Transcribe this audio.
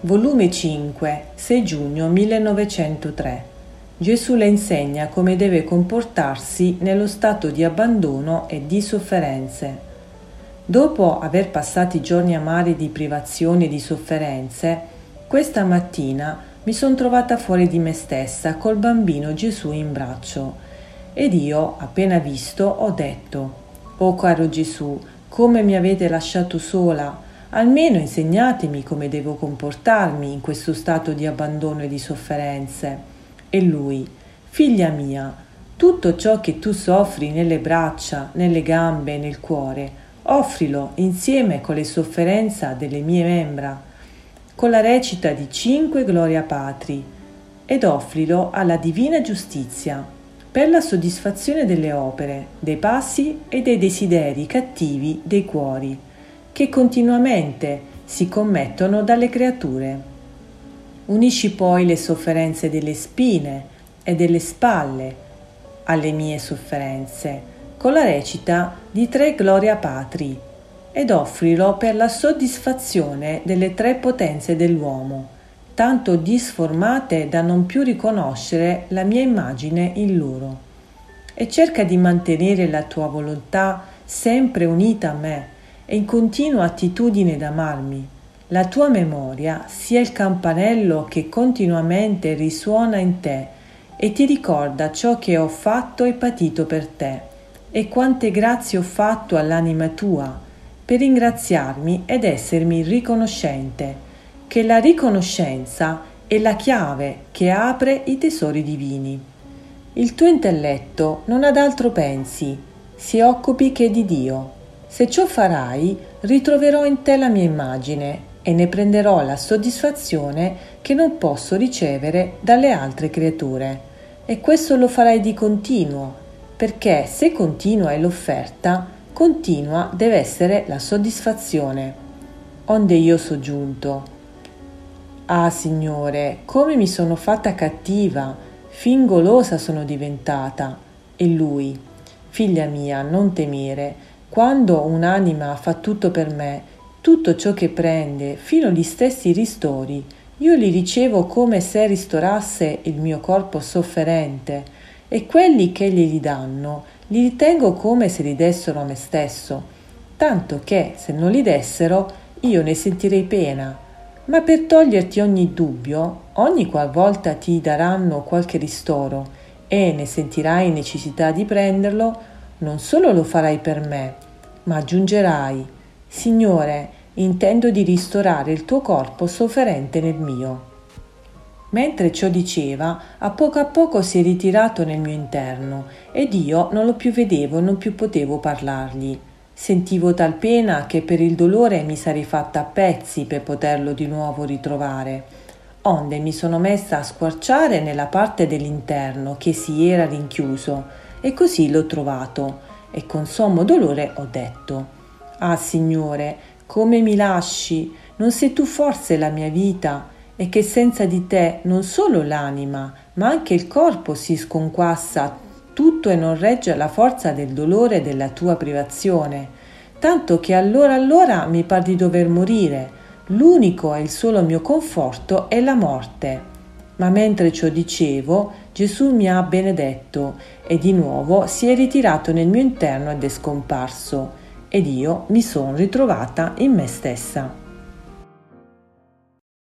Volume 5, 6 giugno 1903. Gesù le insegna come deve comportarsi nello stato di abbandono e di sofferenze. Dopo aver passato i giorni amari di privazioni e di sofferenze, questa mattina mi sono trovata fuori di me stessa col bambino Gesù in braccio ed io, appena visto, ho detto, Oh caro Gesù, come mi avete lasciato sola, almeno insegnatemi come devo comportarmi in questo stato di abbandono e di sofferenze. E lui, figlia mia, tutto ciò che tu soffri nelle braccia, nelle gambe e nel cuore, offrilo insieme con le sofferenze delle mie membra, con la recita di cinque Gloria Patri, ed offrilo alla divina giustizia, per la soddisfazione delle opere, dei passi e dei desideri cattivi dei cuori che continuamente si commettono dalle creature. Unisci poi le sofferenze delle spine e delle spalle alle mie sofferenze con la recita di tre Gloria Patri ed offrilo per la soddisfazione delle tre potenze dell'uomo, tanto disformate da non più riconoscere la mia immagine in loro. E cerca di mantenere la tua volontà sempre unita a me, e in continua attitudine d'amarmi. La tua memoria sia il campanello che continuamente risuona in te e ti ricorda ciò che ho fatto e patito per te e quante grazie ho fatto all'anima tua per ringraziarmi ed essermi riconoscente, che la riconoscenza è la chiave che apre i tesori divini. Il tuo intelletto non ad altro pensi, si occupi che di Dio se ciò farai, ritroverò in te la mia immagine e ne prenderò la soddisfazione che non posso ricevere dalle altre creature. E questo lo farai di continuo, perché se continua è l'offerta, continua deve essere la soddisfazione. Onde io so giunto. Ah, Signore, come mi sono fatta cattiva, fin golosa sono diventata. E lui, figlia mia, non temere, quando un'anima fa tutto per me, tutto ciò che prende, fino agli stessi ristori, io li ricevo come se ristorasse il mio corpo sofferente e quelli che glieli danno li ritengo come se li dessero a me stesso, tanto che se non li dessero io ne sentirei pena. Ma per toglierti ogni dubbio, ogni qualvolta ti daranno qualche ristoro e ne sentirai necessità di prenderlo, non solo lo farai per me, ma aggiungerai, Signore, intendo di ristorare il tuo corpo sofferente nel mio. Mentre ciò diceva, a poco a poco si è ritirato nel mio interno ed io non lo più vedevo e non più potevo parlargli. Sentivo tal pena che per il dolore mi sarei fatta a pezzi per poterlo di nuovo ritrovare. Onde mi sono messa a squarciare nella parte dell'interno che si era rinchiuso e così l'ho trovato e con sommo dolore ho detto Ah Signore, come mi lasci? Non sei tu forse la mia vita e che senza di te non solo l'anima, ma anche il corpo si sconquassa tutto e non regge la forza del dolore della tua privazione, tanto che allora allora mi par di dover morire. L'unico e il solo mio conforto è la morte. Ma mentre ciò dicevo, Gesù mi ha benedetto e di nuovo si è ritirato nel mio interno ed è scomparso, ed io mi sono ritrovata in me stessa.